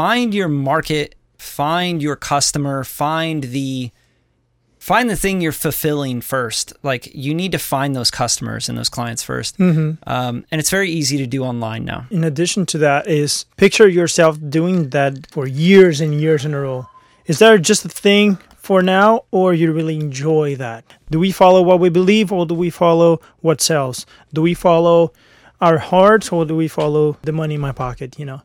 find your market, find your customer, find the find the thing you're fulfilling first. Like you need to find those customers and those clients 1st Mm-hmm. um, and it's very easy to do online now. In addition to that, is picture yourself doing that for years and years in a row. Is that just a thing for now, or you really enjoy that? Do we follow what we believe, or do we follow what sells? Do we follow our hearts, or do we follow the money in my pocket? You know.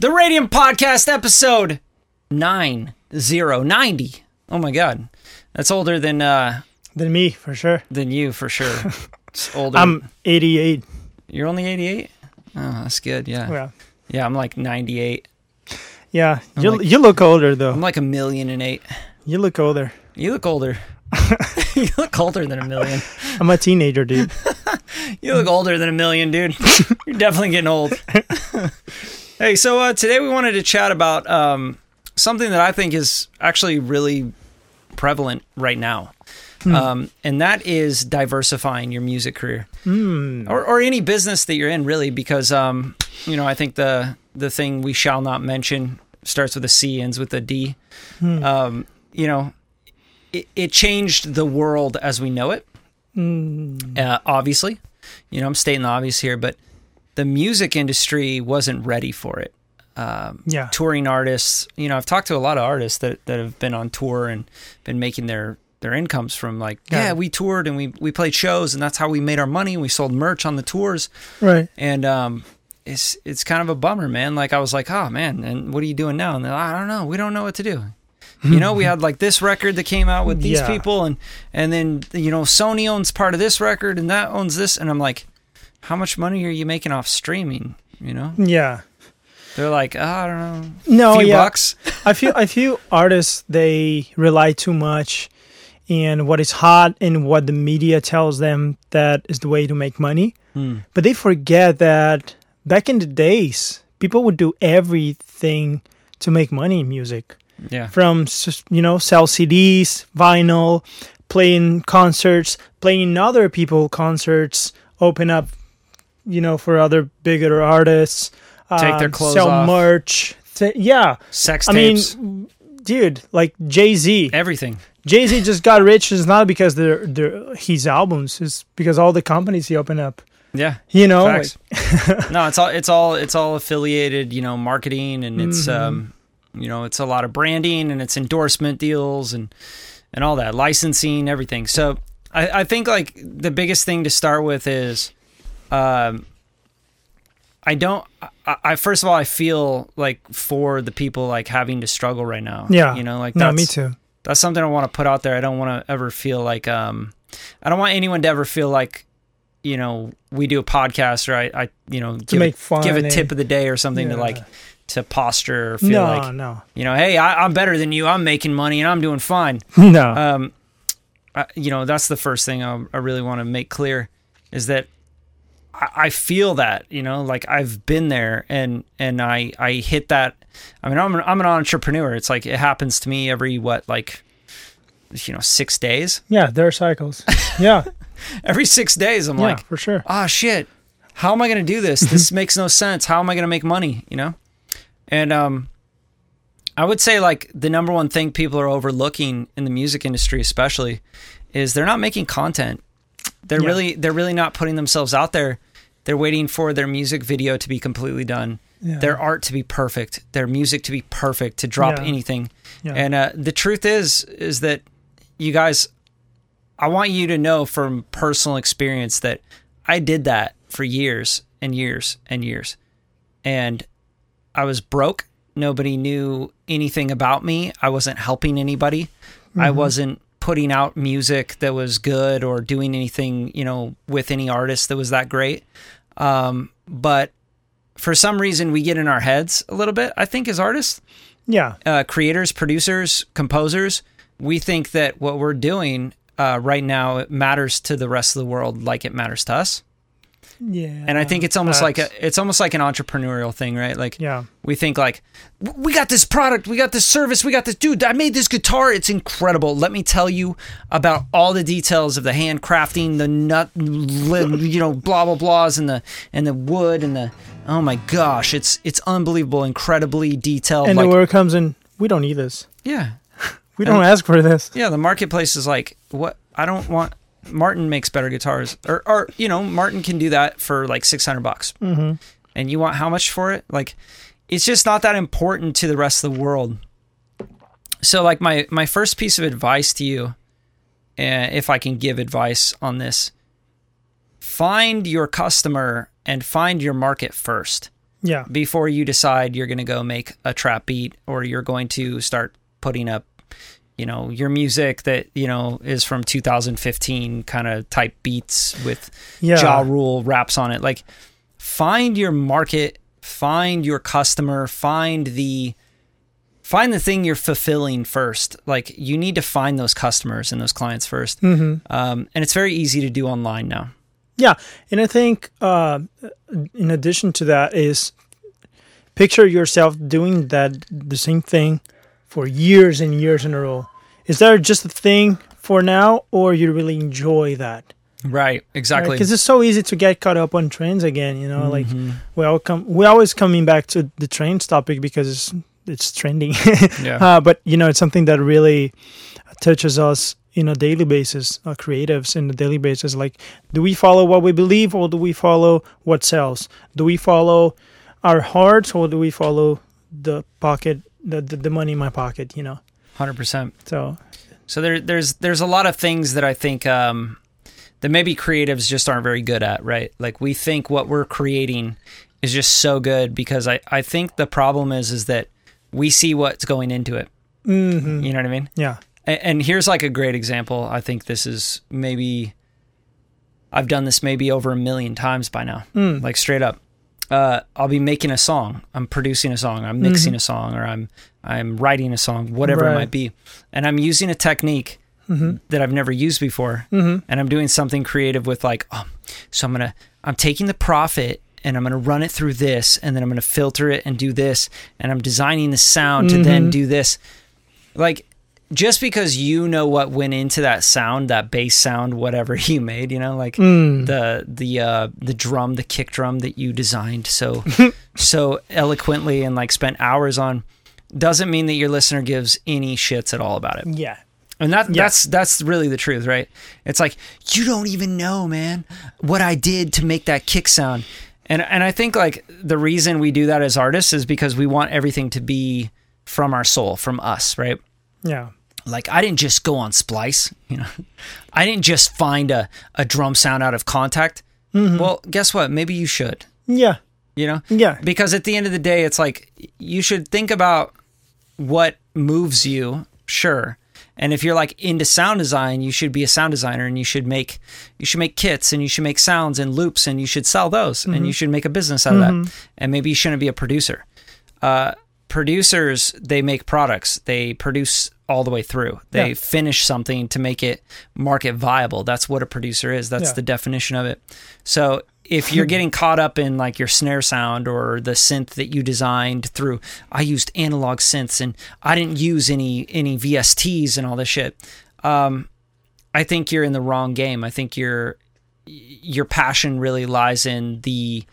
The Radium Podcast episode 9090. Oh my god. That's older than uh Than me, for sure. than you for sure. It's older. I'm 88. You're only 88? Oh, that's good. Yeah. Yeah. Yeah, I'm like 98. Yeah, I'm you like- you look older though. I'm like a million and eight. You look older. You look older. you look older than a million. I'm a teenager, dude. You look older than a million, dude. You're definitely getting old. Hey, so uh, today we wanted to chat about um, something that I think is actually really prevalent right now. Um, and that is diversifying your music career Hmm. or, or any business that you're in, really, because um, you know I think the the thing we shall not mention starts with a C, ends with a D. Um, you know, it, it changed the world as we know it. Uh, obviously, you know I'm stating the obvious here, but the music industry wasn't ready for it. Um, Yeah. touring artists, you know, I've talked to a lot of artists that, that have been on tour and been making their their incomes from like, Yeah. yeah, we toured and we we played shows and that's how we made our money. We sold merch on the tours, Right. and um, it's it's kind of a bummer, man. Like I was like, oh man, and what are you doing now? And they're like, I don't know. We don't know what to do. You know, we had like this record that came out with these Yeah. people, and and then you know Sony owns part of this record, and that owns this, and I'm like, how much money are you making off streaming? You know, Yeah. they're like, oh, I don't know, No, few yeah. bucks. I feel I feel artists they rely too much in what is hot and what the media tells them that is the way to make money. Hmm. But they forget that back in the days, people would do everything to make money in music. Yeah, From you know, sell CDs, vinyl, playing concerts, playing other people concerts, open up, you know, for other bigger artists. Take their um, clothes sell off. merch. Th- yeah, sex tapes. I mean, dude, like Jay Z. everything. Jay Z just got rich. It's not because they're, they're his albums. It's because all the companies he opened up. Yeah, You know, Facts. no, it's all it's all it's all affiliated, you know, marketing and it's Mm-hmm. um you know, it's a lot of branding and it's endorsement deals and and all that, licensing, everything. So I, I think like the biggest thing to start with is um I don't I, I first of all I feel like for the people like having to struggle right now. yeah, You know, like no, that's me too. that's something I want to put out there. I don't want to ever feel like um I don't want anyone to ever feel like you know we do a podcast or I, I you know give make a, fun give a tip of the day or something to like to posture or feel No, like no, you know hey I, I'm better than you I'm making money and I'm doing fine no. um I, you know that's the first thing I, I really want to make clear is that I, I feel that you know like I've been there and and I I hit that I mean I'm an, I'm an entrepreneur. It's like it happens to me every what like you know six days? Yeah, there are cycles. Yeah, every six days I'm yeah, like for sure. ah shit. How am i going to do this? This makes no sense. How am i going to make money? You know? And um i would say like the number one thing people are overlooking in the music industry especially is they're not making content they're Yeah. really they're really not putting themselves out there they're waiting for their music video to be completely done Yeah. their art to be perfect their music to be perfect to drop Yeah. anything and uh, the truth is is that you guys I want you to know from personal experience that I did that for years and years and years. And I was broke. Nobody knew anything about me. I wasn't helping anybody. I wasn't putting out music that was good or doing anything, you know, with any artist that was that great. Um, but for some reason, we get in our heads a little bit, I think, as artists yeah, uh, creators, producers, composers, we think that what we're doing uh, right now it matters to the rest of the world like it matters to us. Yeah. And I think it's almost like a it's almost like an entrepreneurial thing, right? Like Yeah. we think like we got this product, we got this service, we got this dude. I made this guitar. It's incredible. Let me tell you about all the details of the handcrafting, the nut, you know, blah blah blahs, and the and the wood and the. Oh my gosh, it's it's unbelievable, incredibly detailed. And like, the word comes in, we don't need this. yeah, We don't ask for this. yeah. The marketplace is like, what? I don't want. Martin makes better guitars, or, or you know, Martin can do that for like six hundred bucks, hmm and you want how much for it? Like, it's just not that important to the rest of the world. So, like my my first piece of advice to you, uh, if I can give advice on this, find your customer and find your market first Yeah. before you decide you're going to go make a trap beat or you're going to start putting up you know your music that you know is from 2015 kind of type beats with Yeah. Ja Rule raps on it. Like find your market find your customer find the find the thing you're fulfilling first. Like you need to find those customers and those clients 1st hmm um, and it's very easy to do online now. Yeah, and I think uh, in addition to that is picture yourself doing that the same thing for years and years in a row. Is that just a thing for now, or you really enjoy that? right exactly Because it's so easy to get caught up on trends again. You know, like Mhm. we all come, we always coming back to the trends topic because it's it's trending. yeah uh, but you know, it's something that really touches us in a daily basis, uh, creatives in a daily basis. Like, do we follow what we believe, or do we follow what sells? Do we follow our hearts, or do we follow the pocket, the the, the money in my pocket? You know, 100% so So there, there's there's a lot of things that I think um, that maybe creatives just aren't very good at, right? Like we think what we're creating is just so good because I, I think the problem is is that we see what's going into it. mhm. You know what I mean? yeah, And, and here's like a great example. I think this is maybe I've done this maybe over a million times by now, Mm. like straight up. Uh, I'll be making a song. I'm producing a song. I'm mixing a song, or I'm I'm writing a song, whatever Right. it might be, and I'm using a technique Mhm. that I've never used before, Mhm. and I'm doing something creative with like, oh, so I'm gonna I'm taking the Prophet and I'm gonna run it through this, and then I'm gonna filter it and do this, and I'm designing the sound to then Mhm. do this. Like, just because you know what went into that sound, that bass sound, whatever you made, you know, like Mm. the the uh the drum, the kick drum that you designed so so eloquently and like spent hours on, doesn't mean that your listener gives any shits at all about it. yeah, And that Yeah. that's that's really the truth, right? It's like you don't even know, man, what I did to make that kick sound. And and I think like the reason we do that as artists is because we want everything to be from our soul, from us, right? yeah, Like I didn't just go on Splice, you know. I didn't just find a, a drum sound out of Kontakt. Mm-hmm. Well, guess what? Maybe you should, yeah, you know? yeah, because at the end of the day it's like you should think about what moves you sure. And if you're like into sound design you should be a sound designer and you should make you should make kits and you should make sounds and loops and you should sell those and you mm-hmm. should make a business out of that. Mm-hmm. And maybe you shouldn't be a producer. Uh, producers they make products. They produce all the way through. They Yeah. finish something to make it market viable. That's what a producer is. That's Yeah. the definition of it. So if you're getting caught up in like your snare sound or the synth that you designed through i used analog synths and i didn't use any any vsts and all this shit um, i think you're in the wrong game. I think your your passion really lies in the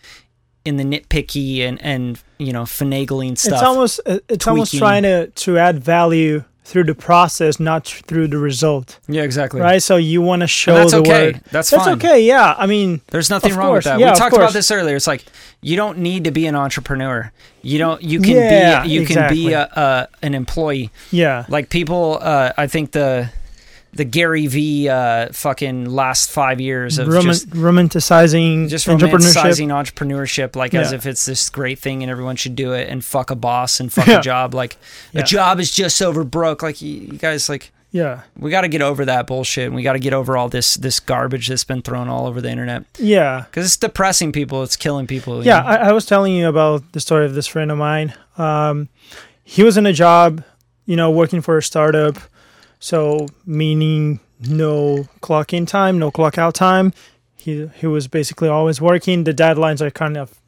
in the nitpicky and and you know finagling stuff it's almost it's almost trying to to add value through the process, not through the result, yeah exactly right? So you want to show and that's the okay word. that's, That's fine That's okay. Yeah, I mean, There's nothing wrong course, with that. yeah, we talked about this earlier. It's like you don't need to be an entrepreneur. You don't. You can Yeah, be. You can be a, a an employee. yeah, Like people. Uh, I think the the Gary V. Uh, fucking last five years of Roman, just romanticizing just entrepreneurship. romanticizing entrepreneurship, like as if it's this great thing and everyone should do it, and fuck a boss and fuck Yeah. a job. Like Yeah. a job is just over broke. Like you, you guys, like Yeah, we got to get over that bullshit. and We got to get over all this this garbage that's been thrown all over the internet yeah, because it's depressing people. It's killing people. yeah. I, I was telling you about the story of this friend of mine. Um, he was in a job, you know, working for a startup, so meaning no clock in time, no clock out time. he he was basically always working. The deadlines are kind of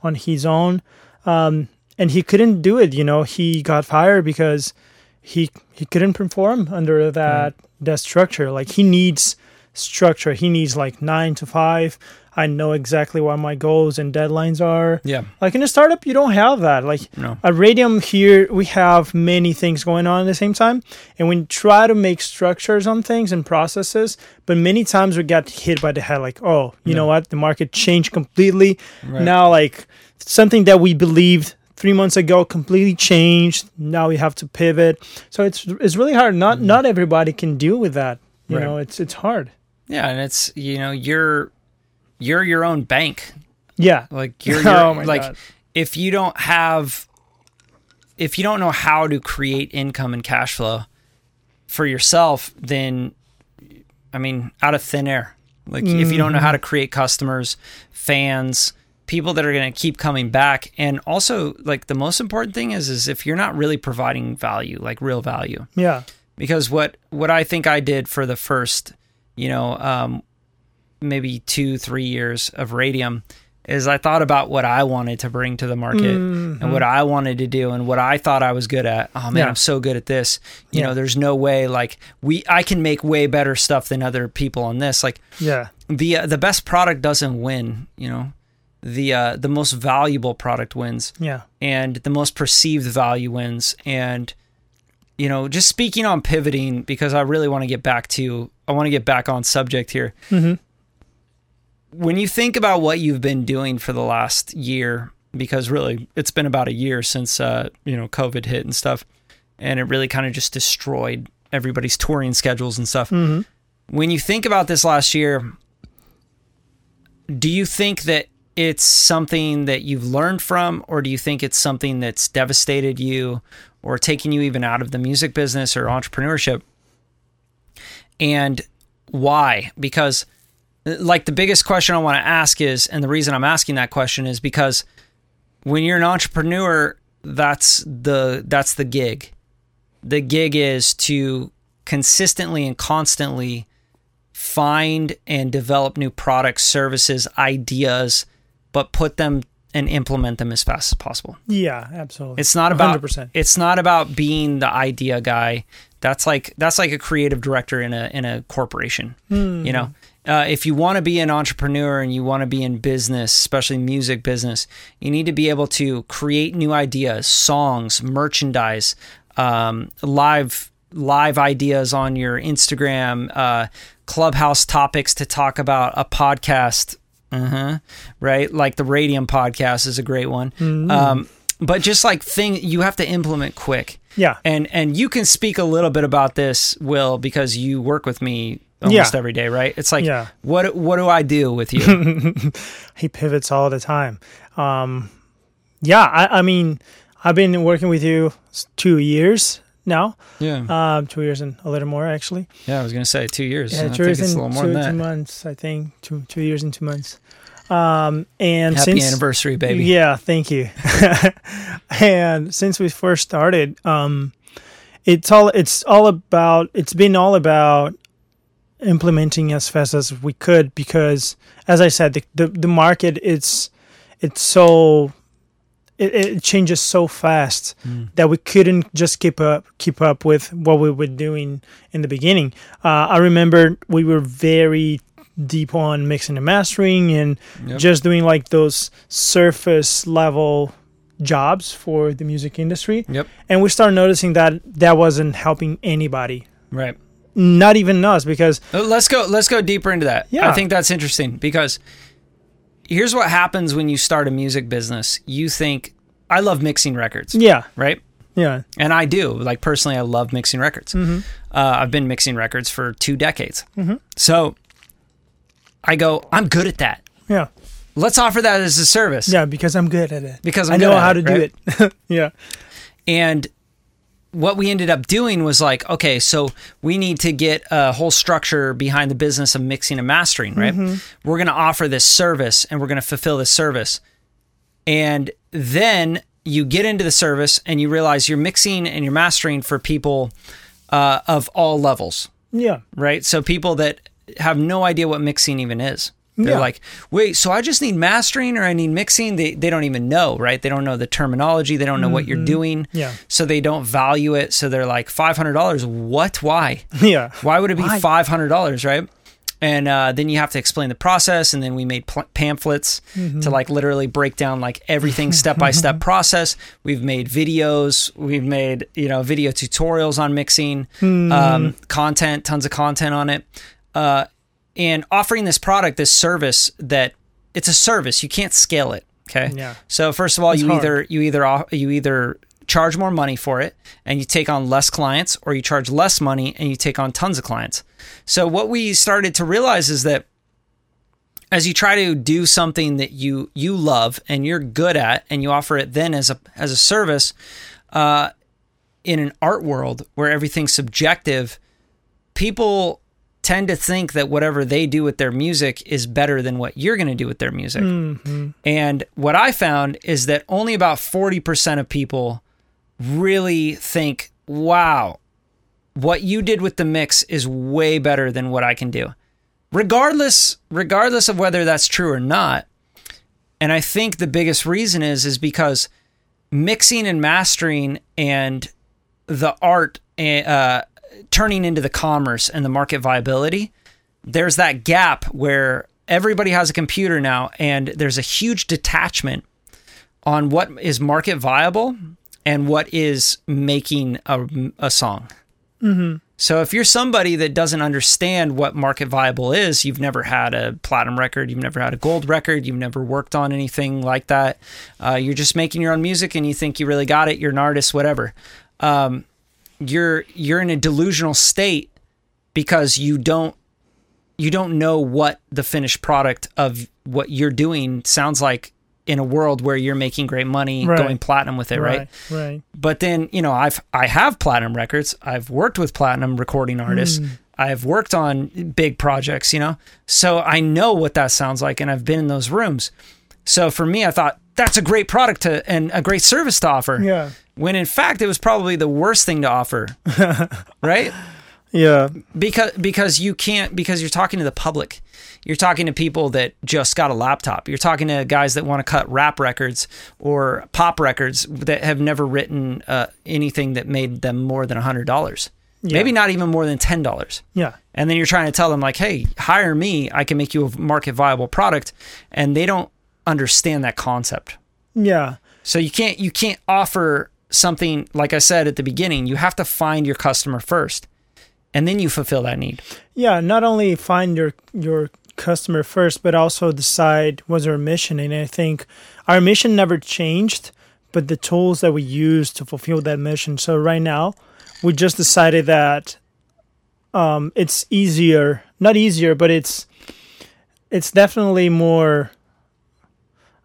on his own, um, and he couldn't do it. You know, he got fired because he he couldn't perform under that that structure. Like he needs structure. He needs like nine to five. I know exactly what my goals and deadlines are. Yeah. Like in a startup, you don't have that. Like No. at Radium here, we have many things going on at the same time, and we try to make structures on things and processes. But many times we get hit by the head, like, oh, you know what? The market changed completely. Right. Now, like something that we believed three months ago completely changed. Now we have to pivot. So it's it's really hard. Not mm-hmm. not everybody can deal with that. You Right. know, it's it's hard. Yeah, and it's you know you're you're your own bank. Yeah. Like you're, Oh my like God. if you don't have if you don't know how to create income and cash flow for yourself, then I mean, out of thin air. Like if you don't know how to create customers, fans, people that are going to keep coming back, and also like the most important thing is is if you're not really providing value, like real value Yeah. because what what I think I did for the first, you know, um, maybe two three years of Radium is I thought about what I wanted to bring to the market and what I wanted to do and what I thought I was good at. Oh man, Yeah. I'm so good at this. You Yeah. know, there's no way like we I can make way better stuff than other people on this. Like Yeah. the uh, the best product doesn't win. You know, the uh, the most valuable product wins Yeah. and the most perceived value wins. And you know, just speaking on pivoting because I really want to get back to I want to get back on subject here. Mhm. When you think about what you've been doing for the last year, because really it's been about a year since uh, you know COVID hit and stuff, and it really kind of just destroyed everybody's touring schedules and stuff. Mhm. When you think about this last year, do you think that it's something that you've learned from, or do you think it's something that's devastated you or taken you even out of the music business or entrepreneurship? And why? Because, like, the biggest question I want to ask is, and the reason I'm asking that question is because when you're an entrepreneur, that's the that's the gig. The gig is to consistently and constantly find and develop new products, services, ideas, but put them and implement them as fast as possible. Yeah. Absolutely. It's not about 100%. it's not about being the idea guy. That's like that's like a creative director in a in a corporation. You know, uh, if you want to be an entrepreneur and you want to be in business, especially music business, you need to be able to create new ideas, songs, merchandise, um, live live ideas on your Instagram, uh, clubhouse topics to talk about a podcast. Uh-huh. Right, like the Radium podcast is a great one. Um, but just like thing, you have to implement quick Yeah. and and you can speak a little bit about this will because you work with me almost Yeah. every day right it's like Yeah. what what do i do with you he pivots all the time. Um, yeah, I, I mean, I've been working with you two years now. yeah Um, two years and a little more actually. yeah i was gonna say two years Yeah, two years and little more two, than two months. I think two two years and two months. Um, and happy since anniversary baby Yeah, thank you. and since we first started, um, it's all it's all about. It's been all about implementing as fast as we could because, as I said, the the, the market it's it's so it, it changes so fast that we couldn't just keep up keep up with what we were doing in the beginning. Uh, I remember we were very deep on mixing and mastering and Yep. just doing like those surface level jobs for the music industry. Yep. And we started noticing that that wasn't helping anybody. Right not even us because Uh, let's go let's go deeper into that Yeah. i think that's interesting because here's what happens when you start a music business you think i love mixing records yeah right yeah and I do. Like personally, I love mixing records. Mm-hmm. Uh, I've been mixing records for two decades. So I go, I'm good at that. yeah Let's offer that as a service. yeah because i'm good at it Because I'm i know how it, to do it yeah And what we ended up doing was like, okay, so we need to get a whole structure behind the business of mixing and mastering, right? We're going to offer this service and we're going to fulfill this service. And then you get into the service and you realize you're mixing and you're mastering for people uh, of all levels. yeah right? So people that have no idea what mixing even is. They're Yeah. like, wait, so I just need mastering or I need mixing? They they don't even know, right? They don't know the terminology. They don't know what you're doing. Mm-hmm. Yeah. So they don't value it. So they're like, five hundred dollars. What? Why? Yeah. Why would it be Why? five hundred dollars, right? And uh, then you have to explain the process, and then we made pl- pamphlets Mm-hmm. to like literally break down like everything step by step process. We've made videos, we've made you know video tutorials on mixing, Hmm. um, content, tons of content on it, uh, and offering this product, this service that it's a service. You can't scale it. Okay. Yeah. So first of all, It's you hard. either you either you either charge more money for it and you take on less clients, or you charge less money and you take on tons of clients. So what we started to realize is that as you try to do something that you you love and you're good at, and you offer it then as a as a service, uh, in an art world where everything's subjective, people tend to think that whatever they do with their music is better than what you're going to do with their music. And what I found is that only about 40% of people really think, wow, what you did with the mix is way better than what I can do. Regardless regardless of whether that's true or not. And I think the biggest reason is is because mixing and mastering and the art uh, turning into the commerce and the market viability, there's that gap where everybody has a computer now and there's a huge detachment on what is market viable and what is making a, a song. So if you're somebody that doesn't understand what market viable is, you've never had a platinum record, you've never had a gold record, you've never worked on anything like that. Uh, you're just making your own music and you think you really got it. You're an artist, whatever. Um, you're you're in a delusional state because you don't you don't know what the finished product of what you're doing sounds like in a world where you're making great money Right. going platinum with it, right? Right. Right. but then you know i've i have platinum records i've worked with platinum recording artists hmm. i've worked on big projects you know so i know what that sounds like and i've been in those rooms so for me i thought that's a great product to and a great service to offer Yeah. When in fact it was probably the worst thing to offer right? Yeah. because because you can't because you're talking to the public. You're talking to people that just got a laptop. You're talking to guys that want to cut rap records or pop records that have never written uh, anything that made them more than $100 maybe not even more than $10 Yeah. and then you're trying to tell them like hey hire me. I can make you a market viable product. And they don't understand that concept. Yeah. so you can't you can't offer something like i said at the beginning you have to find your customer first and then you fulfill that need Yeah, not only find your your customer first, but also decide what's our mission. And I think our mission never changed, but the tools that we use to fulfill that mission. So right now, we just decided that um, it's easier, not easier, but it's it's definitely more.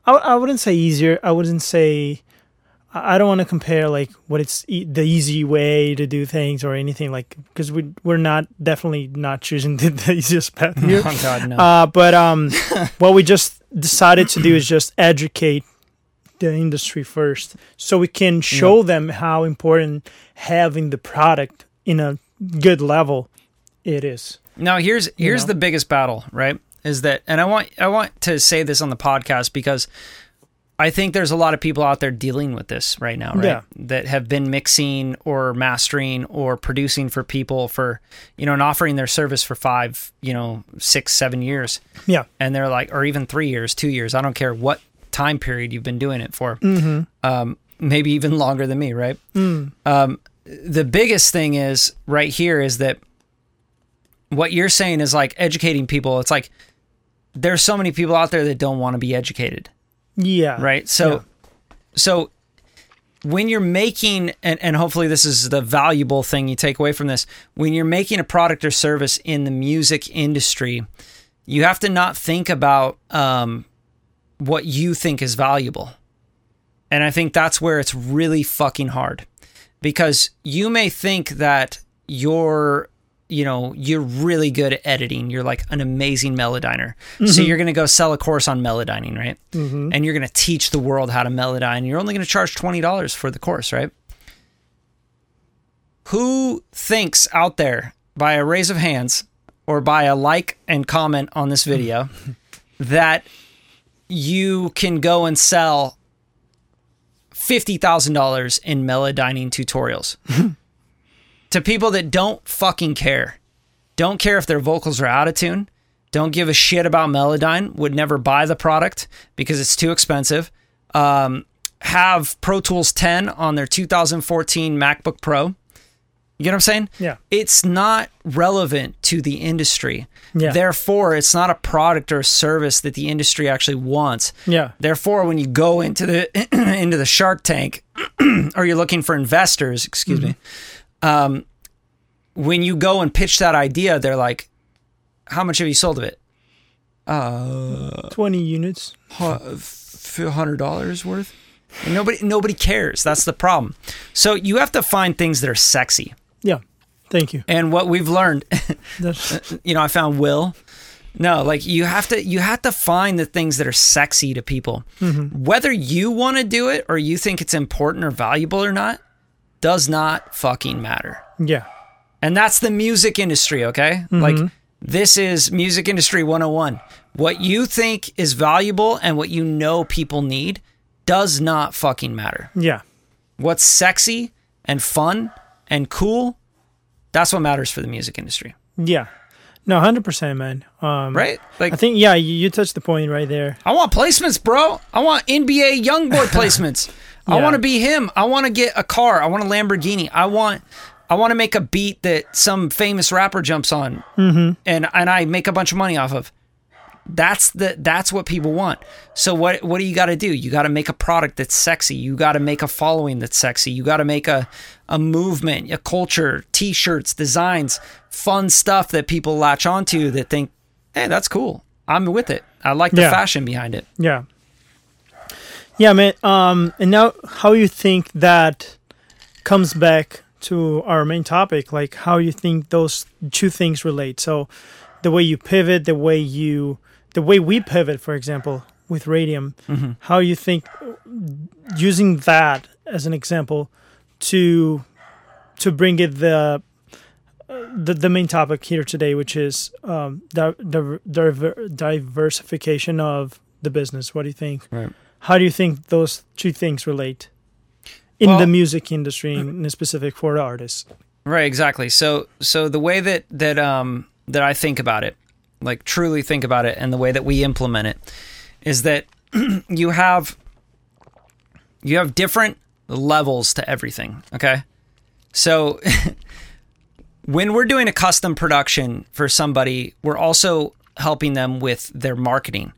I, I wouldn't say easier. I wouldn't say. I don't want to compare like what it's e- the easy way to do things or anything like because we we're not definitely not choosing the, the easiest path here. oh god no Uh, but um, what we just decided to do is just educate the industry first, so we can show them how important having the product in a good level it is. Now here's here's know? the biggest battle, right? Is that and I want I want to say this on the podcast because I think there's a lot of people out there dealing with this right now, right? Yeah. That have been mixing or mastering or producing for people for, you know, and offering their service for five, you know, six, seven years. Yeah, And they're like, or even three years, two years. I don't care what time period you've been doing it for. Mm-hmm. Um, maybe even longer than me, right? Mm. Um, the biggest thing is right here is that what you're saying is like educating people. It's like there's so many people out there that don't want to be educated, yeah, right? So, Yeah. so when you're making, and, and hopefully this is the valuable thing you take away from this, when you're making a product or service in the music industry, you have to not think about um, what you think is valuable. And I think that's where it's really fucking hard because you may think that you're you know you're really good at editing. You're like an amazing Melodyner so mm-hmm. you're going to go sell a course on Melodyning right? Mm-hmm. And you're going to teach the world how to Melodyne you're only going to charge $20 for the course right? Who thinks out there by a raise of hands or by a like and comment on this video that you can go and sell $50,000 in Melodyning tutorials to people that don't fucking care. Don't care if their vocals are out of tune. Don't give a shit about Melodyne. Would never buy the product because it's too expensive. Um, have Pro Tools 10 on their 2014 MacBook Pro. You get what I'm saying? Yeah. It's not relevant to the industry. Yeah. Therefore, it's not a product or a service that the industry actually wants. Yeah. Therefore, when you go into the into the Shark Tank, or you're looking for investors, excuse me, um, when you go and pitch that idea, they're like, "How much have you sold of it? Uh, 20 units. hundred dollars worth." And nobody nobody cares. That's the problem. So you have to find things that are sexy. Yeah. Thank you. And what we've learned, you know, I found Will. No, like you have to you have to find the things that are sexy to people. Whether you want to do it or you think it's important or valuable or not does not fucking matter. yeah. And that's the music industry, okay? Like this is music industry 101. What you think is valuable and what you know people need does not fucking matter. Yeah. What's sexy and fun and cool, that's what matters for the music industry. Yeah. No, 100%, man. Um, Right? Like I think, yeah, you, you touched the point right there. I want placements, bro. I want NBA YoungBoy I want to be him. I want to get a car. I want a Lamborghini. I want I want to make a beat that some famous rapper jumps on Mm-hmm. and and I make a bunch of money off of. That's the that's what people want. So what what do you got to do? You got to make a product that's sexy. You got to make a following that's sexy. You got to make a a movement, a culture, t-shirts, designs, fun stuff that people latch onto that think, "Hey, that's cool. I'm with it. I like the Yeah. fashion behind it." Yeah. Yeah, man. Um, and now how you think that comes back to our main topic, like how you think those two things relate. So the way you pivot, the way you, the way we pivot, for example, with Radium, how you think using that as an example to to bring it the the, the main topic here today, which is um, the, the diver, diversification of the business. What do you think? Right. How do you think those two things relate in Well- the music industry, in specific for artists? Right, exactly. So so the way that that um that I think about it, like truly think about it and the way that we implement it is that you have you have different levels to everything, okay? So when we're doing a custom production for somebody, we're also helping them with their marketing.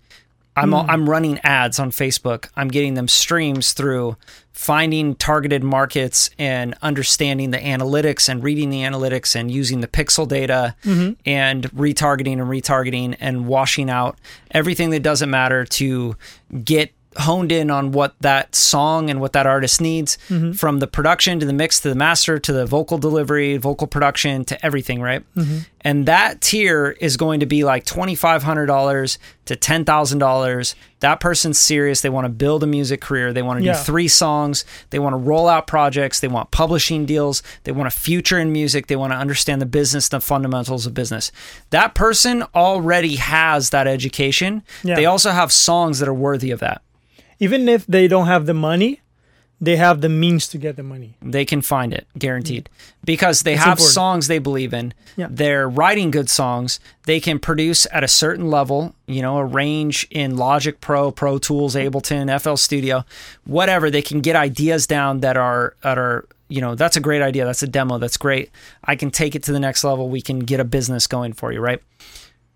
I'm hmm. I'm running ads on Facebook. I'm getting them streams through finding targeted markets and understanding the analytics and reading the analytics and using the pixel data mm-hmm. and retargeting and retargeting and washing out everything that doesn't matter to get honed in on what that song and what that artist needs mm-hmm. from the production to the mix to the master to the vocal delivery, vocal production to everything, right? Mm-hmm. And that tier is going to be like $2,500 to $10,000. That person's serious. They want to build a music career. They want to Yeah. do three songs. They want to roll out projects. They want publishing deals. They want a future in music. They want to understand the business, the fundamentals of business. That person already has that education. Yeah. They also have songs that are worthy of that. Even if they don't have the money, they have the means to get the money. They can find it, guaranteed. Because they It's have important. songs they believe in. Yeah. They're writing good songs. They can produce at a certain level, you know, a range in Logic Pro, Pro Tools, Ableton, FL Studio, whatever. They can get ideas down that are that are, you know, that's a great idea. That's a demo. That's great. I can take it to the next level. We can get a business going for you, right?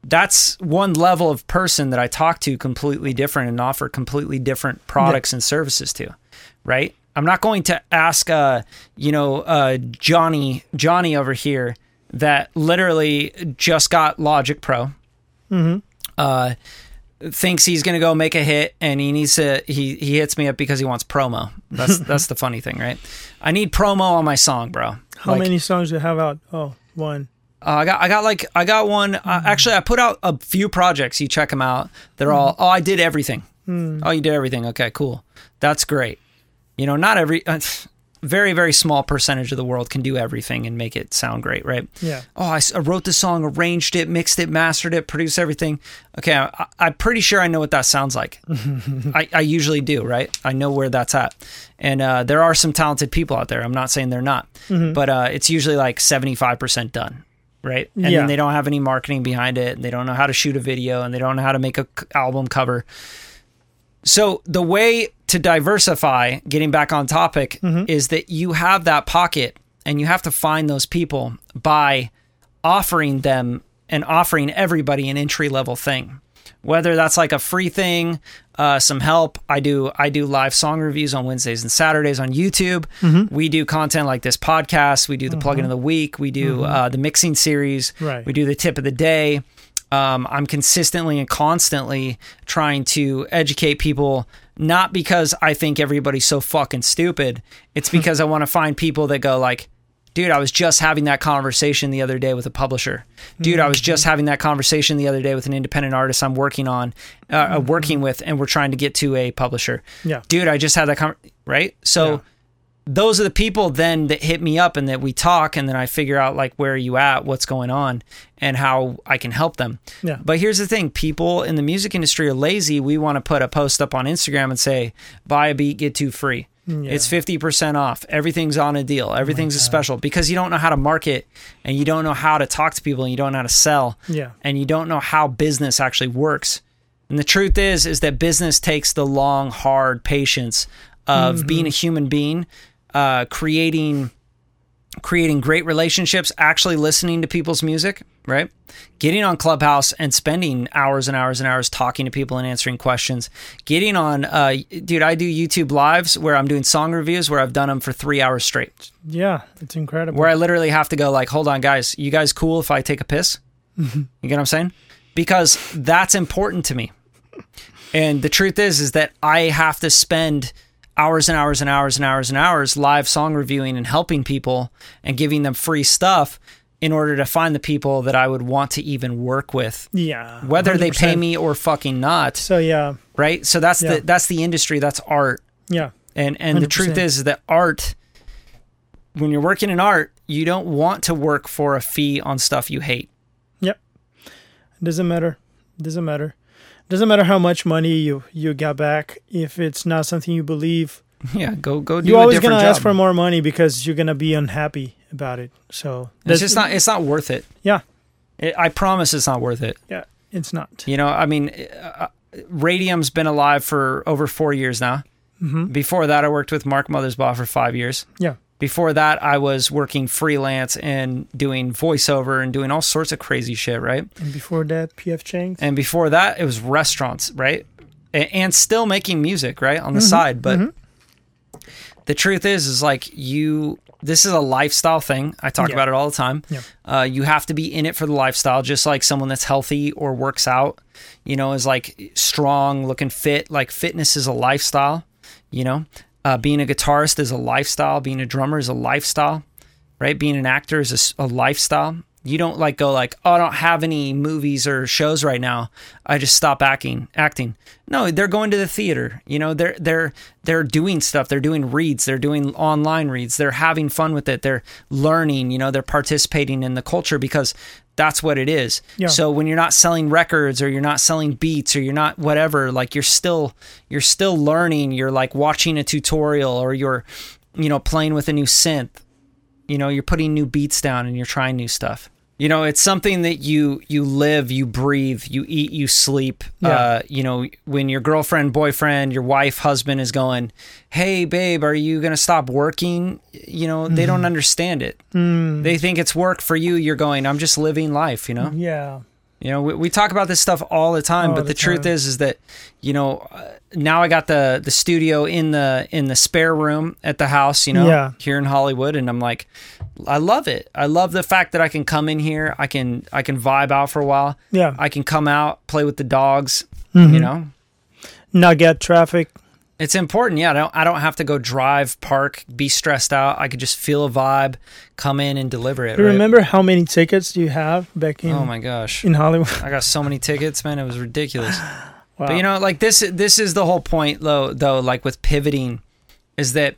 That's one level of person that I talk to completely different and offer completely different products and services to, right? I'm not going to ask, uh, you know, uh, Johnny, Johnny over here that literally just got Logic Pro, Mm-hmm. uh, thinks he's going to go make a hit and he needs to, he, he hits me up because he wants promo. That's, that's the funny thing, right? I need promo on my song, bro. How Like, many songs do you have out? Oh, one. Uh, I got I got like I got one. Uh, actually, I put out a few projects. You check them out. They're all oh I did everything. Oh, you did everything. Okay, cool. That's great. You know, not every. Uh, very very small percentage of the world can do everything and make it sound great, right? Yeah. Oh, I wrote the song, arranged it, mixed it, mastered it, produced everything. Okay, I, I'm pretty sure I know what that sounds like. I, I usually do, right? I know where that's at. And uh, there are some talented people out there. I'm not saying they're not, but uh, it's usually like 75% done, right? And Yeah. then they don't have any marketing behind it. And they don't know how to shoot a video and they don't know how to make a c- album cover. So the way to diversify, getting back on topic, mm-hmm. is that you have that pocket and you have to find those people by offering them and offering everybody an entry level thing. Whether that's like a free thing, uh, some help. I do I do live song reviews on Wednesdays and Saturdays on YouTube. We do content like this podcast. We do the plugin of the week. We do uh, the mixing series. Right. We do the tip of the day. Um, I'm consistently and constantly trying to educate people, not because I think everybody's so fucking stupid. It's because I want to find people that go like, dude, I was just having that conversation the other day with a publisher. Dude, I was just having that conversation the other day with an independent artist I'm working on, uh, uh, working with, and we're trying to get to a publisher. Yeah. Dude, I just had that con right? So Yeah. those are the people then that hit me up and that we talk and then I figure out like where are you at, what's going on, and how I can help them. Yeah. But here's the thing: people in the music industry are lazy. We want to put a post up on Instagram and say, "Buy a beat, get two free." Yeah. It's fifty percent off. Everything's on a deal. Everything's a special because you don't know how to market and you don't know how to talk to people and you don't know how to sell Yeah. and you don't know how business actually works. And the truth is is that business takes the long, hard patience of being a human being, uh, creating creating great relationships, actually listening to people's music, right? Getting on Clubhouse and spending hours and hours and hours talking to people and answering questions. Getting on, uh, dude, I do YouTube lives where I'm doing song reviews where I've done them for three hours straight. Yeah. It's incredible. Where I literally have to go like, hold on, guys, you guys cool if I take a piss? You get what I'm saying? Because that's important to me. And the truth is, is that I have to spend hours and hours and hours and hours and hours live song reviewing and helping people and giving them free stuff in order to find the people that I would want to even work with, yeah. whether they pay me or fucking not. So yeah. Right? So that's Yeah. the that's the industry. That's art. Yeah. And and the truth 100%. is, is that art when you're working in art, you don't want to work for a fee on stuff you hate. Yep. Doesn't matter. Doesn't matter. Doesn't matter how much money you you got back if it's not something you believe. Yeah, go go do You're always gonna job. ask for more money because you're gonna be unhappy about it. So it's just not it's not worth it. Yeah. It, I promise it's not worth it. Yeah. It's not. You know, I mean, uh, Radium's been alive for over four years now. hmm Before that, I worked with Mark Mothersbaugh for five years. Yeah. Before that, I was working freelance and doing voiceover and doing all sorts of crazy shit, right? And before that, PF Chang's. And before that, it was restaurants, right? And still making music, right, on the Mm-hmm. side. But the truth is, is like you. This is a lifestyle thing. I talk Yeah. about it all the time. Yeah. Uh, you have to be in it for the lifestyle, just like someone that's healthy or works out. You know, is like strong, looking fit. Like fitness is a lifestyle. You know, uh, being a guitarist is a lifestyle. Being a drummer is a lifestyle, right? Being an actor is a lifestyle. You don't like go like, oh, I don't have any movies or shows right now. I just stop acting. Acting. No, they're going to the theater. You know, they're they're they're doing stuff. They're doing reads. They're doing online reads. They're having fun with it. They're learning. You know, they're participating in the culture because that's what it is. Yeah. So when you're not selling records or you're not selling beats or you're not whatever, like you're still you're still learning. You're like watching a tutorial or you're you know playing with a new synth. You know, you're putting new beats down and you're trying new stuff. You know, it's something that you you live, you breathe, you eat, you sleep. Yeah. Uh, you know, when your girlfriend, boyfriend, your wife, husband is going, "Hey, babe, are you gonna stop working?" You know, they Mm-hmm. don't understand it. Mm, They think it's work for you. You're going, "I'm just living life." You know. yeah. You know, we, we talk about this stuff all the time, All but the the, truth time. is, is that you know, uh, now I got the the studio in the in the spare room at the house, you know, Yeah. here in Hollywood, and I'm like, I love it. I love the fact that I can come in here, I can I can vibe out for a while, Yeah. I can come out, play with the dogs, Mhm. you know. Not get traffic. It's important, yeah. I don't I don't have to go drive, park, be stressed out. I could just feel a vibe, come in and deliver it. You right? remember how many tickets do you have back in Oh my gosh. in Hollywood? I got so many tickets, man. It was ridiculous. Wow. But you know, like this this is the whole point though though like with pivoting is that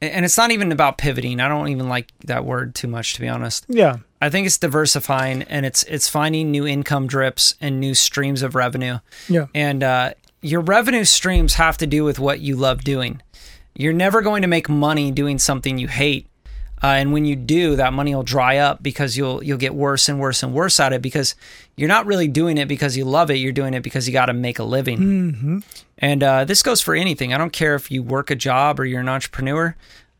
and it's not even about pivoting. I don't even like that word too much, to be honest. Yeah. I think it's diversifying and it's it's finding new income drips and new streams of revenue. Yeah. And uh, your revenue streams have to do with what you love doing. You're never going to make money doing something you hate. Uh, and when you do, that money will dry up because you'll you'll get worse and worse and worse at it because you're not really doing it because you love it. You're doing it because you got to make a living. Mm-hmm. And uh, this goes for anything. I don't care if you work a job or you're an entrepreneur.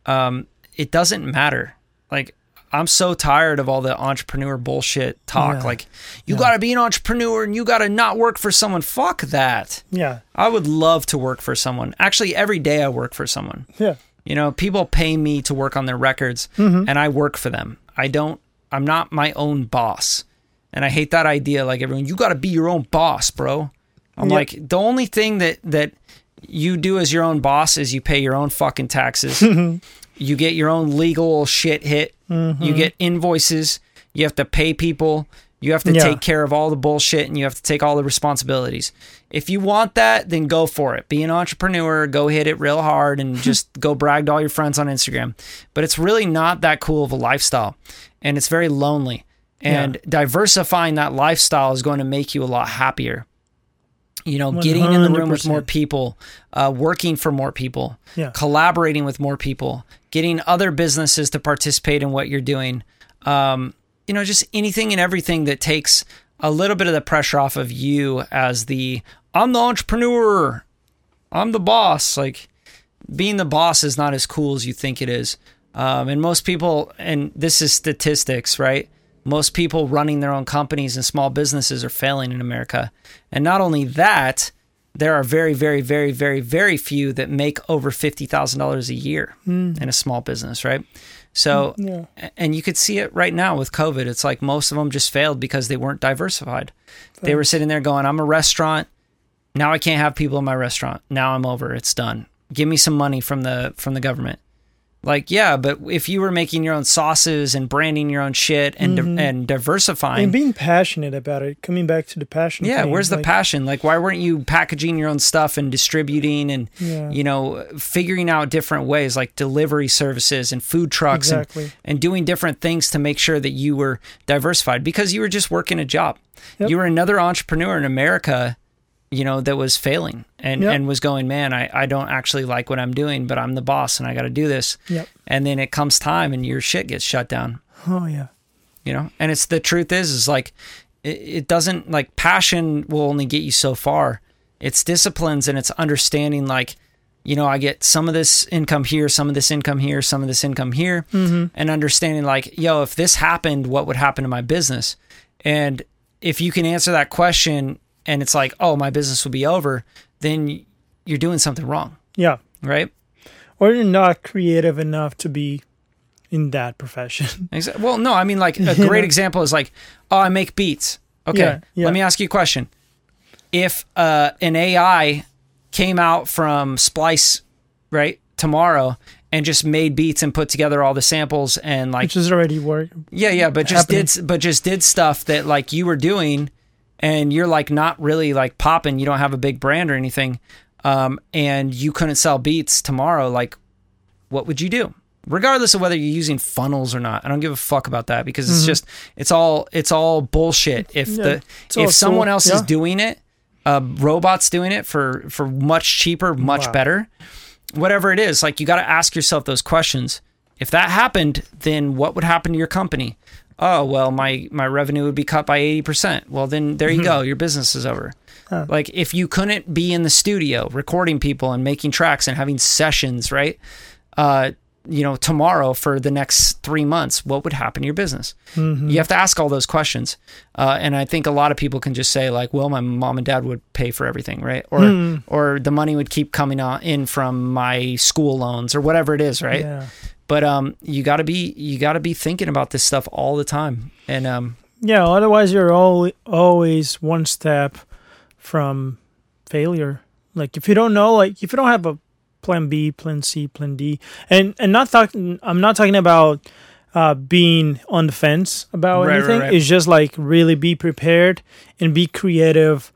Um, it doesn't matter. Like I'm so tired of all the entrepreneur bullshit talk. Yeah. Like you Yeah. got to be an entrepreneur and you got to not work for someone. Fuck that. Yeah. I would love to work for someone. Actually, every day I work for someone. Yeah. You know, people pay me to work on their records mm-hmm. and I work for them. I don't, I'm not my own boss. And I hate that idea. Like everyone, you got to be your own boss, bro. I'm Yep. like, the only thing that, that you do as your own boss is you pay your own fucking taxes. Mm-hmm. You get your own legal shit hit. You mm-hmm. get invoices. You have to pay people. You have to Yeah. take care of all the bullshit and you have to take all the responsibilities. If you want that, then go for it. Be an entrepreneur, go hit it real hard and just go brag to all your friends on Instagram. But it's really not that cool of a lifestyle and it's very lonely. And diversifying that lifestyle is going to make you a lot happier. You know, getting in the room with more people, uh, working for more people, Yeah. collaborating with more people, getting other businesses to participate in what you're doing. Um, you know, just anything and everything that takes a little bit of the pressure off of you as the I'm the entrepreneur, I'm the boss. Like being the boss is not as cool as you think it is. Um, and most people, and this is statistics, right? Most people running their own companies and small businesses are failing in America. And not only that, there are very, very, very, very, very few that make over $50,000 a year hmm. in a small business, right? So, hmm. Yeah. and you could see it right now with COVID. It's like most of them just failed because they weren't diversified. They were sitting there going, I'm a restaurant. Now I can't have people in my restaurant. Now I'm over. It's done. Give me some money from the from the government. Like, yeah, but if you were making your own sauces and branding your own shit and mm-hmm. and diversifying, And being passionate about it, coming back to the passion. yeah, thing, where's the like, passion? Like, why weren't you packaging your own stuff and distributing and Yeah. you know figuring out different ways like delivery services and food trucks Exactly. and, and doing different things to make sure that you were diversified because you were just working a job. Yep. You were another entrepreneur in America, you know, that was failing and Yep. and was going, man, I I don't actually like what I'm doing, but I'm the boss and I got to do this. Yep. And then it comes time and your shit gets shut down Oh yeah. you know and it's the truth is is like it, it doesn't like passion will only get you so far it's disciplines and it's understanding like you know i get some of this income here some of this income here some of this income here mm-hmm. and understanding like yo if this happened what would happen to my business and if you can answer that question and it's like oh my business will be over then you're doing something wrong Yeah. right Or you're not creative enough to be in that profession. Exa- Well, no, I mean, like a great example is like, oh, I make beats. Okay, Yeah, yeah. let me ask you a question. If uh, an AI came out from Splice, right, tomorrow and just made beats and put together all the samples and like, which is already work. yeah, yeah, but just happening. did, but just did stuff that like you were doing, and you're like not really like popping. You don't have a big brand or anything, um, and you couldn't sell beats tomorrow. Like, what would you do? Regardless of whether you're using funnels or not, I don't give a fuck about that because it's just it's all it's all bullshit. If Mm-hmm. Yeah, the if someone so- else is doing it, uh, robots doing it for for much cheaper, much Wow. better, whatever it is, like you got to ask yourself those questions. If that happened, then what would happen to your company? Oh well, my my revenue would be cut by eighty percent. Well, then there you go, your business is over. Huh. Like if you couldn't be in the studio recording people and making tracks and having sessions, right? Uh, you know, tomorrow for the next three months, what would happen to your business? You have to ask all those questions. Uh, and I think a lot of people can just say like, well, my mom and dad would pay for everything, right? Or or the money would keep coming on in from my school loans or whatever it is, right? Yeah. But um, you got to be you got to be thinking about this stuff all the time. And um, Yeah. Otherwise, you're al- always one step from failure. Like if you don't know, like if you don't have a plan B, plan C, plan D, and and not talking, I'm not talking about uh, being on the fence about Right, right, anything. right. It's just like really be prepared and be creative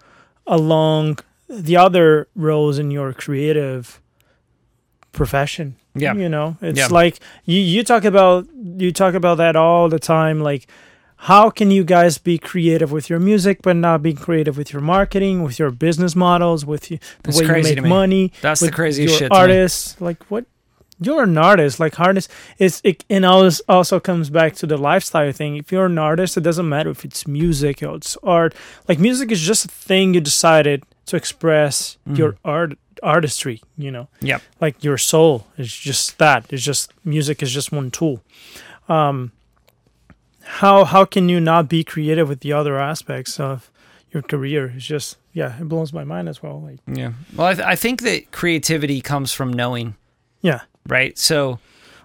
along the other roles in your creative profession. Yeah. You know, it's Yeah. like you you talk about you talk about that all the time. Like, how can you guys be creative with your music, but not be creative with your marketing, with your business models, with you, the It's way you make money? That's the craziest shit. artists like what you're an artist like artist is it and always also comes back to the lifestyle thing if you're an artist it doesn't matter if it's music or it's art like music is just a thing you decided to express Mhm. your art artistry you know Yeah. like your soul is just that it's just music is just one tool um how how can you not be creative with the other aspects of your career it's just yeah it blows my mind as well like Yeah. Well, I, th- I think that creativity comes from knowing, yeah right? So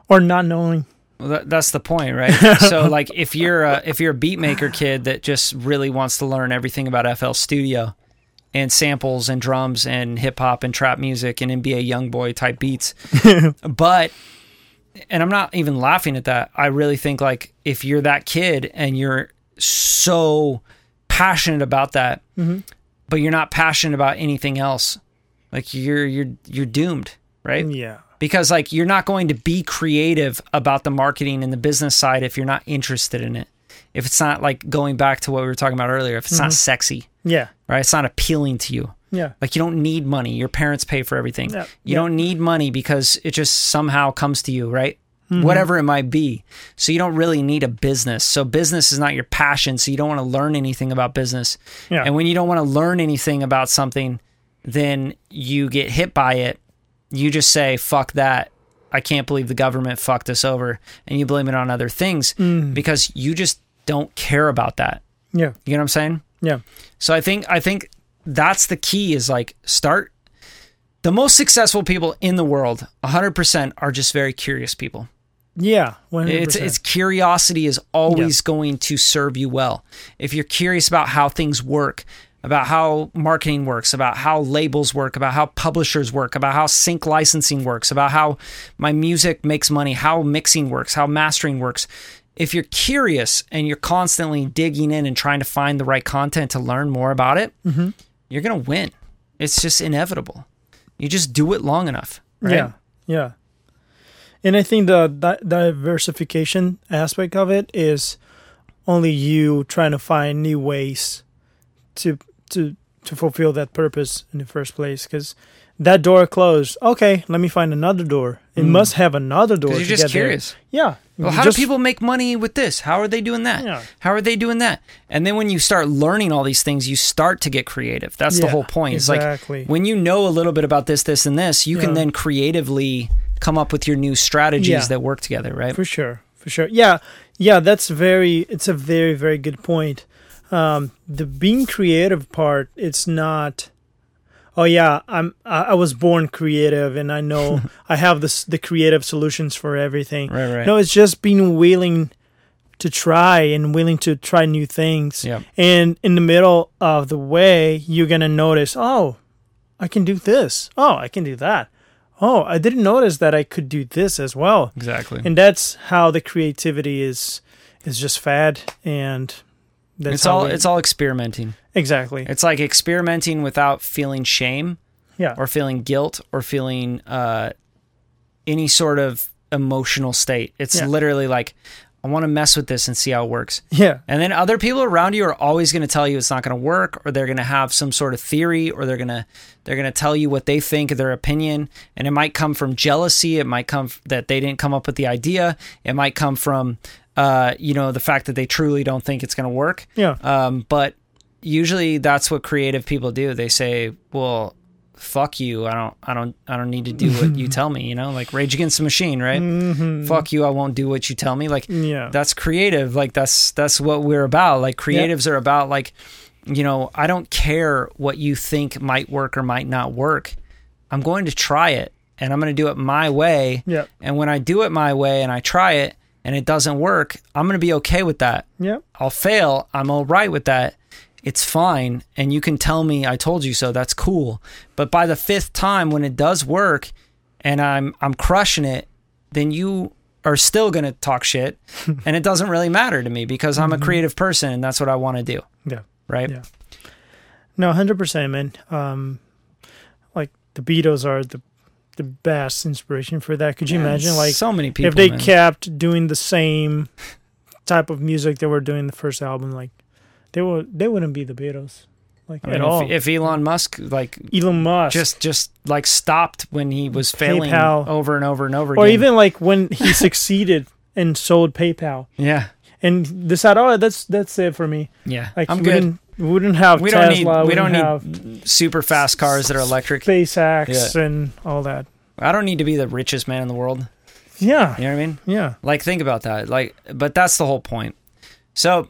or not knowing well, that, that's the point, right? so, like, if you're a, if you're a beat maker kid that just really wants to learn everything about FL Studio and samples and drums and hip hop and trap music and NBA YoungBoy type beats, but and I'm not even laughing at that. I really think like if you're that kid and you're so passionate about that, Mhm. but you're not passionate about anything else, like you're you're you're doomed, right? yeah Because like you're not going to be creative about the marketing and the business side if you're not interested in it. If it's not like going back to what we were talking about earlier, if it's not sexy, yeah right? It's not appealing to you. yeah Like you don't need money. Your parents pay for everything. Yeah. You Yeah. don't need money because it just somehow comes to you, right? Mm-hmm. Whatever it might be. So you don't really need a business. So business is not your passion. So you don't want to learn anything about business. Yeah. And when you don't want to learn anything about something, then you get hit by it. You just say, fuck that. I can't believe the government fucked us over. And you blame it on other things Mm. because you just don't care about that. yeah You know what I'm saying? yeah So I think I think that's the key is like start the most successful people in the world 100% are just very curious people. yeah 100%. It's it's curiosity is always going to serve you well. If you're curious about how things work, about how marketing works, about how labels work, about how publishers work, about how sync licensing works, about how my music makes money, how mixing works, how mastering works. If you're curious and you're constantly digging in and trying to find the right content to learn more about it, mm-hmm. you're going to win. It's just inevitable. You just do it long enough, right? Yeah, yeah. And I think the di- diversification aspect of it is only you trying to find new ways to to to fulfill that purpose in the first place. Because that door closed. Okay, let me find another door. It mm. must have another door. To you're just get there. curious. Yeah. Well, how just- do people make money with this? How are they doing that? Yeah. How are they doing that? And then when you start learning all these things, you start to get creative. That's the whole point. It's exactly. like when you know a little bit about this, this, and this, you can then creatively come up with your new strategies Yeah. that work together, right? For sure, for sure. Yeah, yeah. That's very. It's a very, very good point. Um, the being creative part. It's not. Oh yeah, I'm. I, was born creative, and I know I have this the creative solutions for everything. Right, right. No, it's just being willing to try and willing to try new things. Yeah. And in the middle of the way, you're gonna notice. Oh, I can do this. Oh, I can do that. Oh, I didn't notice that I could do this as well Exactly. and that's how the creativity is is just fed and that's it's all we- it's all experimenting. exactly It's like experimenting without feeling shame yeah or feeling guilt or feeling uh, any sort of emotional state. It's Yeah. literally like I want to mess with this and see how it works. yeah And then other people around you are always going to tell you it's not going to work or they're going to have some sort of theory or they're going to they're going to tell you what they think their opinion and it might come from jealousy, it might come f- that they didn't come up with the idea, it might come from uh, you know the fact that they truly don't think it's going to work. yeah Um, but usually that's what creative people do. They say, "Well, fuck you. I don't I don't I don't need to do what you tell me, you know? Like Rage Against the Machine, right? Mhm. Fuck you, I won't do what you tell me." Like yeah that's creative like that's that's what we're about like creatives are about like you know i don't care what you think might work or might not work i'm going to try it and i'm going to do it my way yeah and when i do it my way and i try it and it doesn't work i'm going to be okay with that yeah i'll fail i'm all right with that it's fine and you can tell me i told you so that's cool but by the fifth time when it does work and i'm i'm crushing it then you are still going to talk shit and it doesn't really matter to me because i'm a creative person and that's what i want to do yeah right Yeah. no 100% man um like the beatles are the the best inspiration for that. Could you imagine, like, so many people? if they man. kept doing the same type of music they were doing the first album, like, they would they wouldn't be the Beatles, like I mean, at all. if, if Elon Musk like Elon Musk, just just like stopped when he was failing PayPal. over and over and over again. or again, even like when he succeeded and sold PayPal yeah, and decided, oh, that's that's it for me. yeah, Like I'm good. We wouldn't have We don't need Tesla. we don't need super fast cars that are electric. SpaceX and all that. I don't need to be the richest man in the world. Yeah, You know what I mean? yeah, Like think about that. Like, but that's the whole point. So,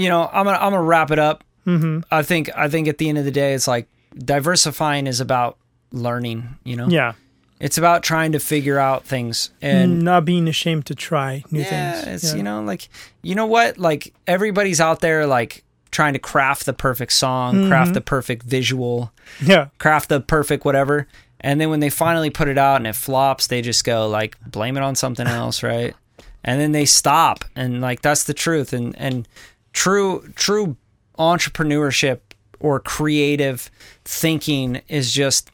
you know, I'm gonna I'm gonna wrap it up. hmm I think I think at the end of the day, it's like diversifying is about learning. You know, yeah. it's about trying to figure out things and not being ashamed to try new things. yeah, things. it's you know like you know what like everybody's out there like trying to craft the perfect song, craft Mhm. the perfect visual, yeah, craft the perfect whatever. And then when they finally put it out and it flops, they just go like blame it on something else, right? And then they stop and like that's the truth and and true true entrepreneurship or creative thinking is just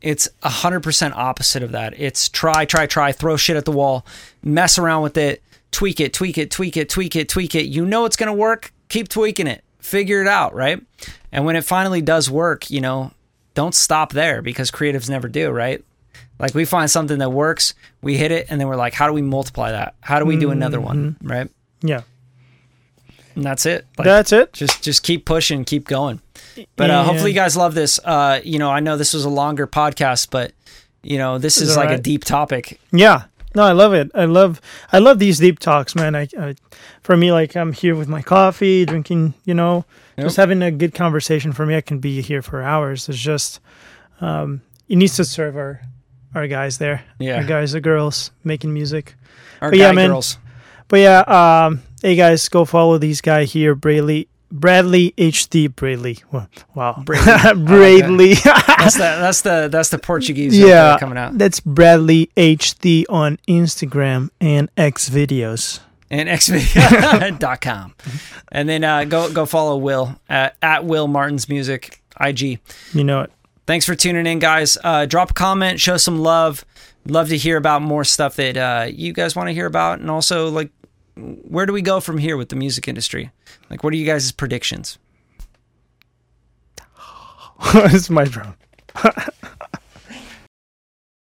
it's a hundred percent opposite of that. It's try, try, try, throw shit at the wall, mess around with it, tweak it, tweak it, tweak it, tweak it, tweak it. You know it's gonna work, keep tweaking it, figure it out, right? And when it finally does work, you know, don't stop there because creatives never do, right? Like we find something that works, we hit it, and then we're like, how do we multiply that? How do we do another one, mm-hmm. right? yeah. And that's it. Like, That's it. just just keep pushing, keep going. But uh, hopefully, you guys love this. Uh, you know, I know this was a longer podcast, but you know, this It's is like a deep topic. Yeah. No, I love it. I love I love these deep talks, man. I, I for me like I'm here with my coffee, drinking, you know, just having a good conversation for me. I can be here for hours. It's just um it needs to serve our our guys there. Yeah, Our guys and girls making music. our but guy yeah, man. girls. But yeah, um hey guys, go follow these guy here, Bradley Bradley HD Bradley. Wow. Bradley. Bradley. That's the that's the that's the Portuguese yeah. coming out. That's Bradley HD on Instagram and X videos. and xvideo.com. and then uh, go go follow Will at, at Will Martin's Music IG. You know it. Thanks for tuning in, guys. Uh, drop a comment, show some love. Love to hear about more stuff that uh, you guys want to hear about, and also like where do we go from here with the music industry? Like, what are you guys' predictions? it's my drone.